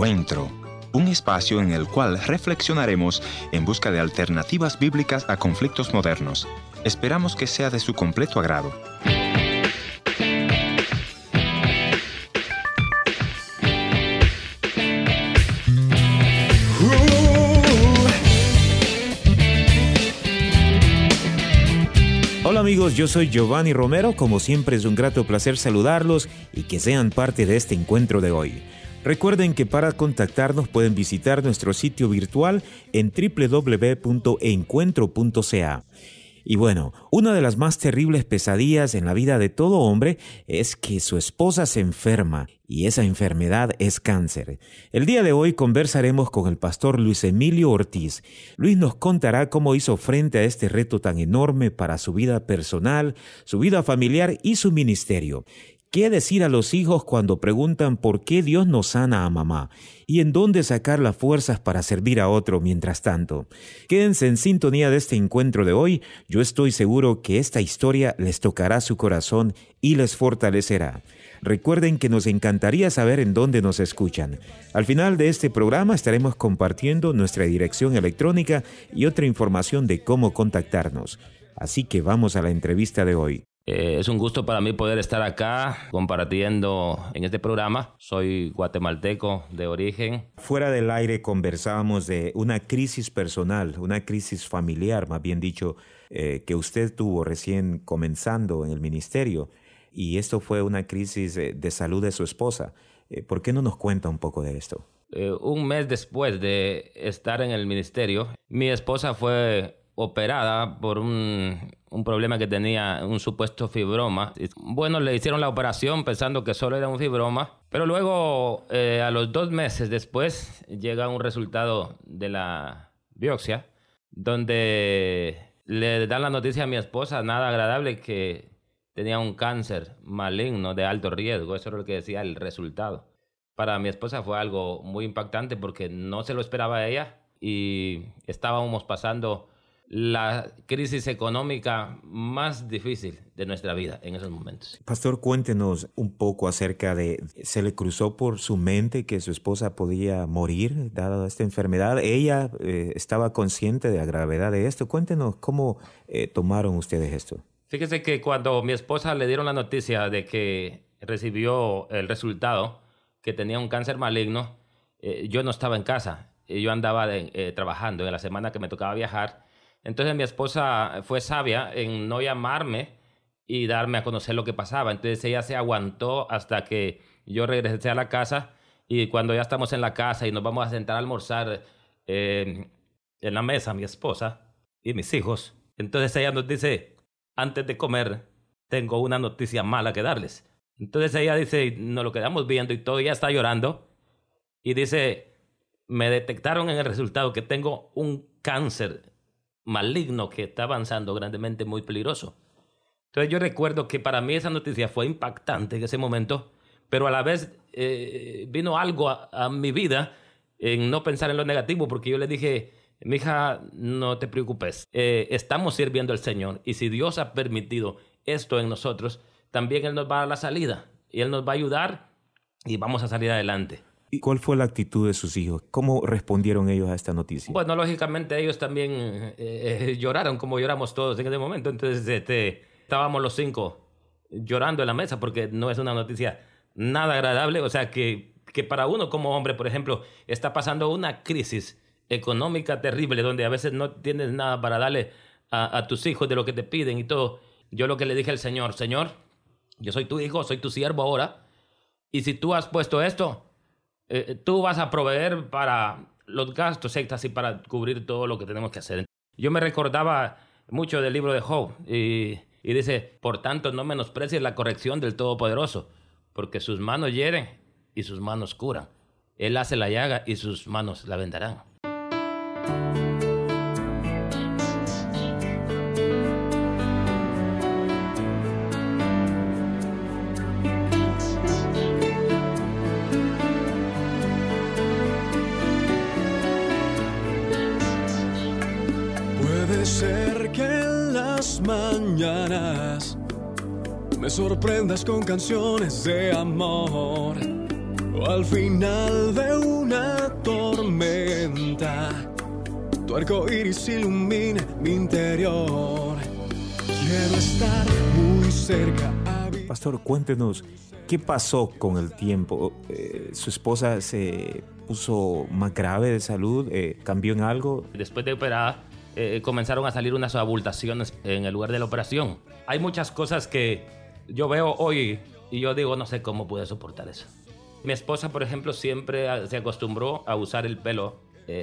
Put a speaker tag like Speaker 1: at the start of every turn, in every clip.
Speaker 1: Encuentro, un espacio en el cual reflexionaremos en busca de alternativas bíblicas a conflictos modernos. Esperamos que sea de su completo agrado.
Speaker 2: Hola amigos, yo soy Giovanni Romero, como siempre es un grato placer saludarlos y que sean parte de este encuentro de hoy. Recuerden que para contactarnos pueden visitar nuestro sitio virtual en www.encuentro.ca. Y bueno, una de las más terribles pesadillas en la vida de todo hombre es que su esposa se enferma y esa enfermedad es cáncer. El día de hoy conversaremos con el pastor Luis Emilio Ortiz. Luis nos contará cómo hizo frente a este reto tan enorme para su vida personal, su vida familiar y su ministerio. ¿Qué decir a los hijos cuando preguntan por qué Dios nos sana a mamá? ¿Y en dónde sacar las fuerzas para servir a otro mientras tanto? Quédense en sintonía de este encuentro de hoy. Yo estoy seguro que esta historia les tocará su corazón y les fortalecerá. Recuerden que nos encantaría saber en dónde nos escuchan. Al final de este programa estaremos compartiendo nuestra dirección electrónica y otra información de cómo contactarnos. Así que vamos a la entrevista de hoy.
Speaker 3: Eh, es un gusto para mí poder estar acá compartiendo en este programa. Soy guatemalteco de origen.
Speaker 2: Fuera del aire conversábamos de una crisis personal, una crisis familiar, más bien dicho, eh, que usted tuvo recién comenzando en el ministerio. Y esto fue una crisis de salud de su esposa. Eh, ¿Por qué no nos cuenta un poco de esto?
Speaker 3: un mes después de estar en el ministerio, mi esposa fue operada por un, problema que tenía, un supuesto fibroma. Bueno, le hicieron la operación pensando que solo era un fibroma, pero luego eh, a los dos meses después llega un resultado de la biopsia donde le dan la noticia a mi esposa, nada agradable, que tenía un cáncer maligno de alto riesgo. Eso es lo que decía el resultado. Para mi esposa fue algo muy impactante porque no se lo esperaba ella y estábamos pasando la crisis económica más difícil de nuestra vida en esos momentos.
Speaker 2: Pastor, cuéntenos un poco acerca de, ¿se le cruzó por su mente que su esposa podía morir dada esta enfermedad? ¿Ella eh, estaba consciente de la gravedad de esto? Cuéntenos cómo eh, tomaron ustedes esto.
Speaker 3: Fíjese que cuando mi esposa le dieron la noticia de que recibió el resultado, que tenía un cáncer maligno, eh, yo no estaba en casa, yo andaba trabajando en la semana que me tocaba viajar entonces mi esposa fue sabia en no llamarme y darme a conocer lo que pasaba. Entonces ella se aguantó hasta que yo regresé a la casa y cuando ya estamos en la casa y nos vamos a sentar a almorzar eh, en la mesa, mi esposa y mis hijos, entonces ella nos dice, antes de comer, tengo una noticia mala que darles. Entonces ella dice, nos lo quedamos viendo y todo, ella está llorando y dice, me detectaron en el resultado que tengo un cáncer maligno que está avanzando grandemente, muy peligroso. Entonces yo recuerdo que para mí esa noticia fue impactante en ese momento, pero a la vez eh, vino algo a, mi vida en no pensar en lo negativo, porque yo le dije, mi hija, no te preocupes, eh, estamos sirviendo al Señor y si Dios ha permitido esto en nosotros, también Él nos va a dar la salida y Él nos va a ayudar y vamos a salir adelante.
Speaker 2: ¿Y cuál fue la actitud de sus hijos? ¿Cómo respondieron ellos a esta noticia?
Speaker 3: Bueno, lógicamente ellos también eh, eh, lloraron como lloramos todos en ese momento. Entonces este, estábamos los cinco llorando en la mesa porque no es una noticia nada agradable. O sea, que, que para uno como hombre, por ejemplo, está pasando una crisis económica terrible donde a veces no tienes nada para darle a, a tus hijos de lo que te piden y todo. Yo lo que le dije al Señor, Señor, yo soy tu hijo, soy tu siervo ahora. Y si tú has puesto esto, eh, tú vas a proveer para los gastos extras y para cubrir todo lo que tenemos que hacer. Yo me recordaba mucho del libro de Job y, y dice, por tanto no menosprecies la corrección del Todopoderoso, porque sus manos hieren y sus manos curan. Él hace la llaga y sus manos la vendarán.
Speaker 4: Me sorprendas con canciones de amor. o al final de una tormenta, tu arco iris ilumina mi interior. Quiero estar muy cerca.
Speaker 2: Pastor, cuéntenos, ¿qué pasó con el tiempo? Eh, ¿Su esposa se puso más grave de salud? Eh, ¿Cambió en algo?
Speaker 3: Después de operar, eh, comenzaron a salir unas abultaciones en el lugar de la operación. Hay muchas cosas que yo veo hoy y yo digo, no sé cómo pude soportar eso. Mi esposa, por ejemplo, siempre se acostumbró a usar el pelo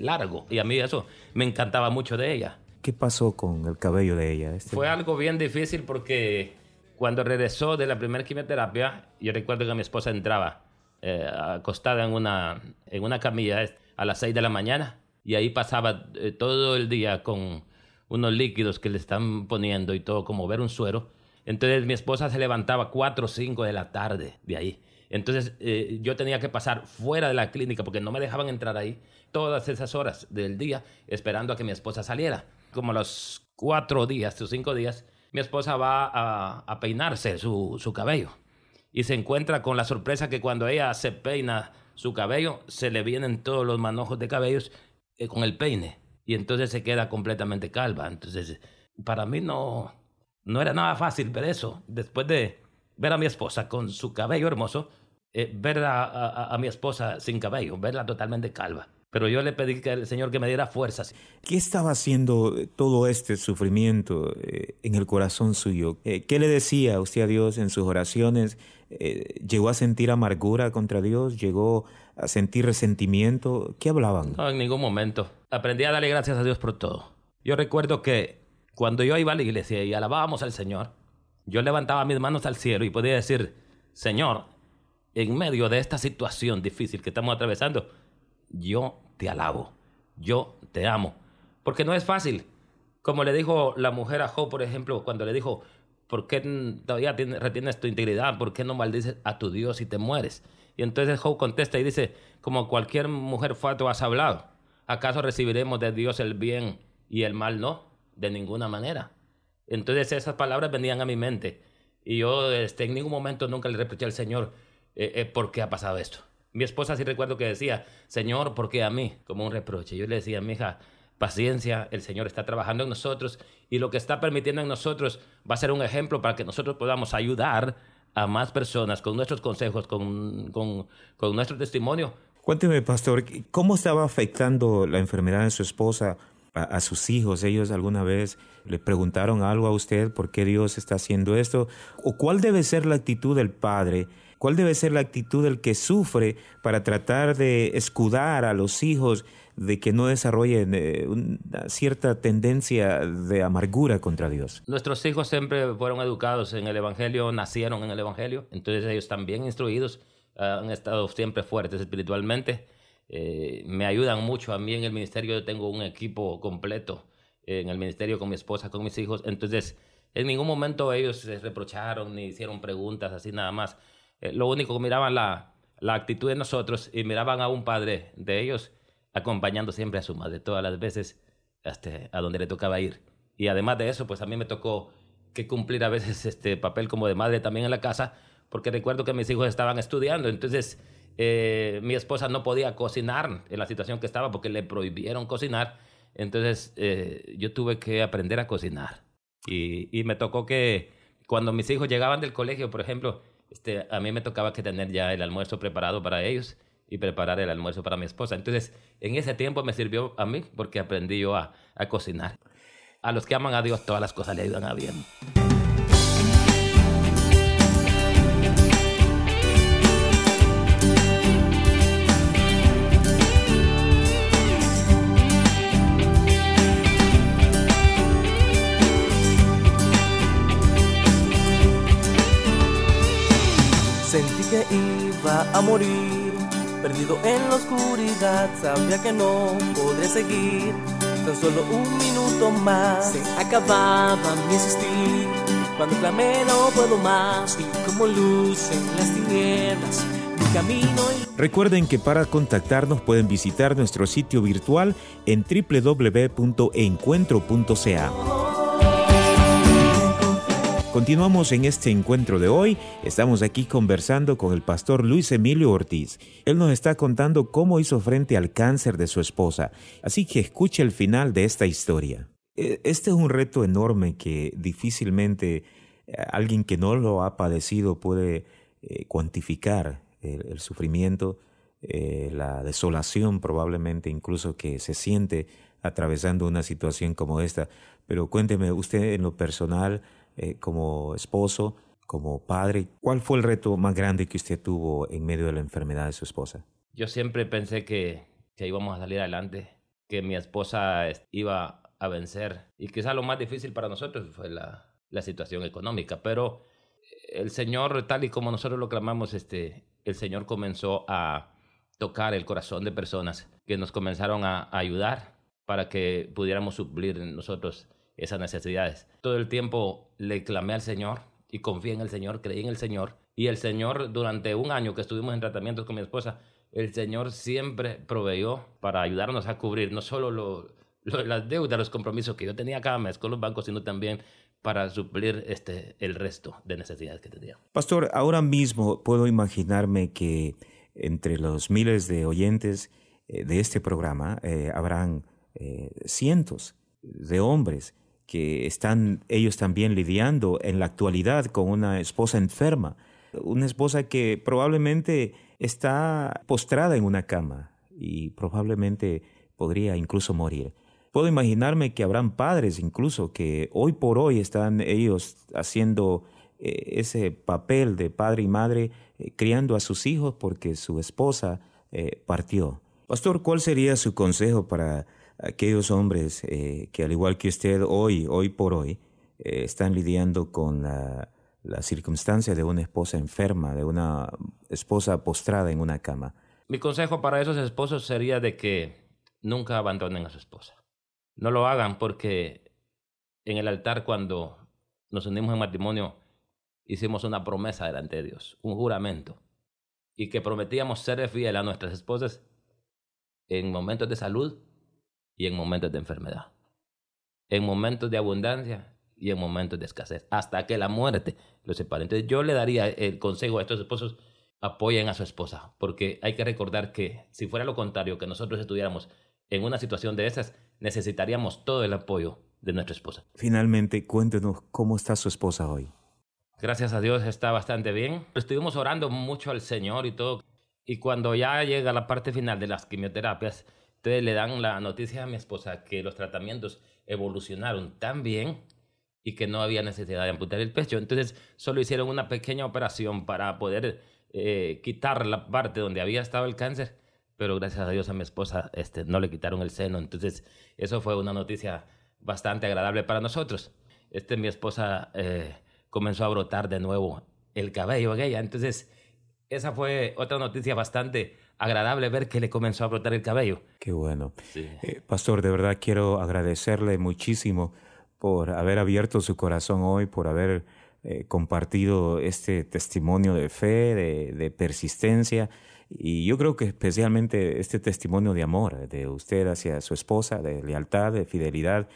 Speaker 3: largo y a mí eso me encantaba mucho de ella.
Speaker 2: ¿Qué pasó con el cabello de ella?
Speaker 3: Este Fue algo bien difícil porque cuando regresó de la primera quimioterapia, yo recuerdo que mi esposa entraba eh, acostada en una, en una camilla a las 6 de la mañana y ahí pasaba eh, todo el día con unos líquidos que le están poniendo y todo, como ver un suero. Entonces mi esposa se levantaba 4 o 5 de la tarde de ahí. Entonces eh, yo tenía que pasar fuera de la clínica porque no me dejaban entrar ahí todas esas horas del día esperando a que mi esposa saliera. Como los cuatro días o cinco días, mi esposa va a, peinarse su, cabello y se encuentra con la sorpresa que cuando ella se peina su cabello, se le vienen todos los manojos de cabellos eh, con el peine y entonces se queda completamente calva. Entonces, para mí no, no era nada fácil ver eso. Después de ver a mi esposa con su cabello hermoso, eh, ver a mi esposa sin cabello, verla totalmente calva. Pero yo le pedí al Señor que me diera fuerzas.
Speaker 2: ¿Qué estaba haciendo todo este sufrimiento eh, en el corazón suyo? Eh, ¿Qué le decía usted a Dios en sus oraciones? Eh, ¿Llegó a sentir amargura contra Dios? ¿Llegó a sentir resentimiento? ¿Qué hablaban?
Speaker 3: No, en ningún momento. Aprendí a darle gracias a Dios por todo. Yo recuerdo que cuando yo iba a la iglesia y alabábamos al Señor, yo levantaba mis manos al cielo y podía decir, Señor, en medio de esta situación difícil que estamos atravesando, yo te alabo, yo te amo. Porque no es fácil. Como le dijo la mujer a Job, por ejemplo, cuando le dijo, ¿por qué todavía retienes tu integridad? ¿Por qué no maldices a tu Dios y te mueres? Y entonces Job contesta y dice, como cualquier mujer tú has hablado. ¿Acaso recibiremos de Dios el bien y el mal no? De ninguna manera. Entonces esas palabras venían a mi mente. Y yo este, en ningún momento nunca le reproché al Señor eh, eh, por qué ha pasado esto. Mi esposa sí recuerdo que decía, Señor, ¿por qué a mí? Como un reproche. Yo le decía, mi hija, paciencia, el Señor está trabajando en nosotros y lo que está permitiendo en nosotros va a ser un ejemplo para que nosotros podamos ayudar a más personas con nuestros consejos, con, con, con nuestro testimonio.
Speaker 2: Cuénteme, pastor, ¿cómo estaba afectando la enfermedad de su esposa a, sus hijos? ¿Ellos alguna vez le preguntaron algo a usted por qué Dios está haciendo esto? ¿O cuál debe ser la actitud del padre ¿Cuál debe ser la actitud del que sufre para tratar de escudar a los hijos de que no desarrollen eh, una cierta tendencia de amargura contra Dios?
Speaker 3: Nuestros hijos siempre fueron educados en el Evangelio, nacieron en el Evangelio, entonces ellos bien instruidos, ah, han estado siempre fuertes espiritualmente. Eh, me ayudan mucho a mí en el ministerio, yo tengo un equipo completo en el ministerio con mi esposa, con mis hijos, entonces en ningún momento ellos se reprocharon ni hicieron preguntas así nada más. Eh, lo único que miraban la, la actitud de nosotros y miraban a un padre de ellos acompañando siempre a su madre todas las veces hasta a donde le tocaba ir. Y además de eso, pues a mí me tocó que cumplir a veces este papel como de madre también en la casa, porque recuerdo que mis hijos estaban estudiando, entonces eh, mi esposa no podía cocinar en la situación que estaba porque le prohibieron cocinar, entonces eh, yo tuve que aprender a cocinar. Y, y me tocó que cuando mis hijos llegaban del colegio, por ejemplo, este, a mí me tocaba que tener ya el almuerzo preparado para ellos y preparar el almuerzo para mi esposa. Entonces, en ese tiempo me sirvió a mí porque aprendí yo a, a cocinar. A los que aman a Dios, todas las cosas le ayudan a bien.
Speaker 5: Iba a morir. Perdido en la oscuridad, sabía que no podré seguir. Tan solo un minuto más, se acababa mi existir. Cuando clamé no puedo más, y como luz en las tinieblas. Mi camino
Speaker 2: Recuerden que para contactarnos pueden visitar nuestro sitio virtual en www.encuentro.ca. Continuamos en este encuentro de hoy. Estamos aquí conversando con el pastor Luis Emilio Ortiz. Él nos está contando cómo hizo frente al cáncer de su esposa. Así que escuche el final de esta historia. E, este es un reto enorme que difícilmente eh, alguien que no lo ha padecido puede eh, cuantificar el, sufrimiento, eh, la desolación probablemente incluso que se siente atravesando una situación como esta. Pero cuénteme usted en lo personal, eh, como esposo, como padre, ¿cuál fue el reto más grande que usted tuvo en medio de la enfermedad de su esposa?
Speaker 3: Yo siempre pensé que, que íbamos a salir adelante, que mi esposa iba a vencer. Y quizá lo más difícil para nosotros fue la, la situación económica, pero el Señor, tal y como nosotros lo clamamos, este, el Señor comenzó a tocar el corazón de personas que nos comenzaron a, ayudar para que pudiéramos suplir nosotros esas necesidades. Todo el tiempo le clamé al Señor y confié en el Señor, creí en el Señor. Y el Señor, durante un año que estuvimos en tratamientos con mi esposa, el Señor siempre proveyó para ayudarnos a cubrir no solo lo, las deudas, los compromisos que yo tenía cada mes con los bancos, sino también para suplir este, el resto de necesidades que tenía.
Speaker 2: Pastor, ahora mismo puedo imaginarme que entre los miles de oyentes eh, de este programa eh, habrán eh, cientos de hombres que están ellos también lidiando en la actualidad con una esposa enferma, una esposa que probablemente está postrada en una cama y probablemente podría incluso morir. Puedo imaginarme que habrán padres incluso que hoy por hoy están ellos haciendo eh, ese papel de padre y madre, eh, criando a sus hijos porque su esposa eh, partió. Pastor, ¿cuál sería su consejo para aquellos hombres que al igual que usted hoy, hoy por hoy, están lidiando con la, la circunstancia de una esposa enferma, de una esposa postrada en una cama?
Speaker 3: Mi consejo para esos esposos sería de que nunca abandonen a su esposa. No lo hagan porque en el altar cuando nos unimos en matrimonio hicimos una promesa delante de Dios, un juramento, y que prometíamos ser fiel a nuestras esposas en momentos de salud y en momentos de enfermedad, en momentos de abundancia y en momentos de escasez, hasta que la muerte los separe. Entonces yo le daría el consejo a estos esposos, apoyen a su esposa, porque hay que recordar que si fuera lo contrario, que nosotros estuviéramos en una situación de esas, necesitaríamos todo el apoyo de nuestra esposa.
Speaker 2: Finalmente, cuéntenos cómo está su esposa hoy.
Speaker 3: Gracias a Dios está bastante bien. Estuvimos orando mucho al Señor y todo. Y cuando ya llega la parte final de las quimioterapias, entonces le dan la noticia a mi esposa que los tratamientos evolucionaron tan bien y que no había necesidad de amputar el pecho. Entonces solo hicieron una pequeña operación para poder eh, quitar la parte donde había estado el cáncer pero gracias a Dios a mi esposa este, no le quitaron el seno. Entonces, eso fue una noticia bastante agradable para nosotros. Este, mi esposa eh, comenzó a brotar de nuevo el cabello en ella. Entonces, esa fue otra noticia bastante agradable ver que le comenzó a brotar el cabello.
Speaker 2: Qué bueno. Eh, pastor, de verdad quiero agradecerle muchísimo por haber abierto su corazón hoy, por haber eh, compartido este testimonio de fe, de, de persistencia y yo creo que especialmente este testimonio de amor de usted hacia su esposa, de lealtad, de fidelidad,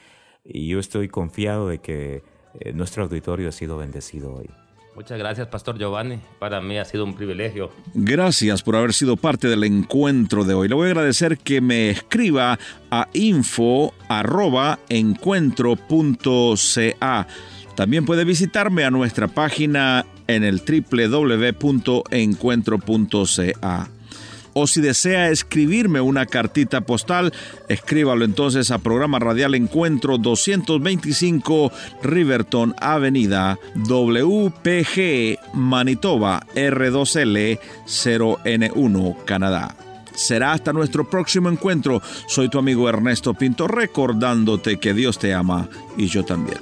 Speaker 2: y yo estoy confiado de que eh, nuestro auditorio ha sido bendecido hoy.
Speaker 3: Muchas gracias, Pastor Giovanni. Para mí ha sido un privilegio.
Speaker 6: Gracias por haber sido parte del encuentro de hoy. Le voy a agradecer que me escriba a info.encuentro.ca. También puede visitarme a nuestra página en el www.encuentro.ca. O si desea escribirme una cartita postal, escríbalo entonces a programa radial Encuentro 225 Riverton Avenida WPG Manitoba R2L 0N1 Canadá. Será hasta nuestro próximo encuentro. Soy tu amigo Ernesto Pinto recordándote que Dios te ama y yo también.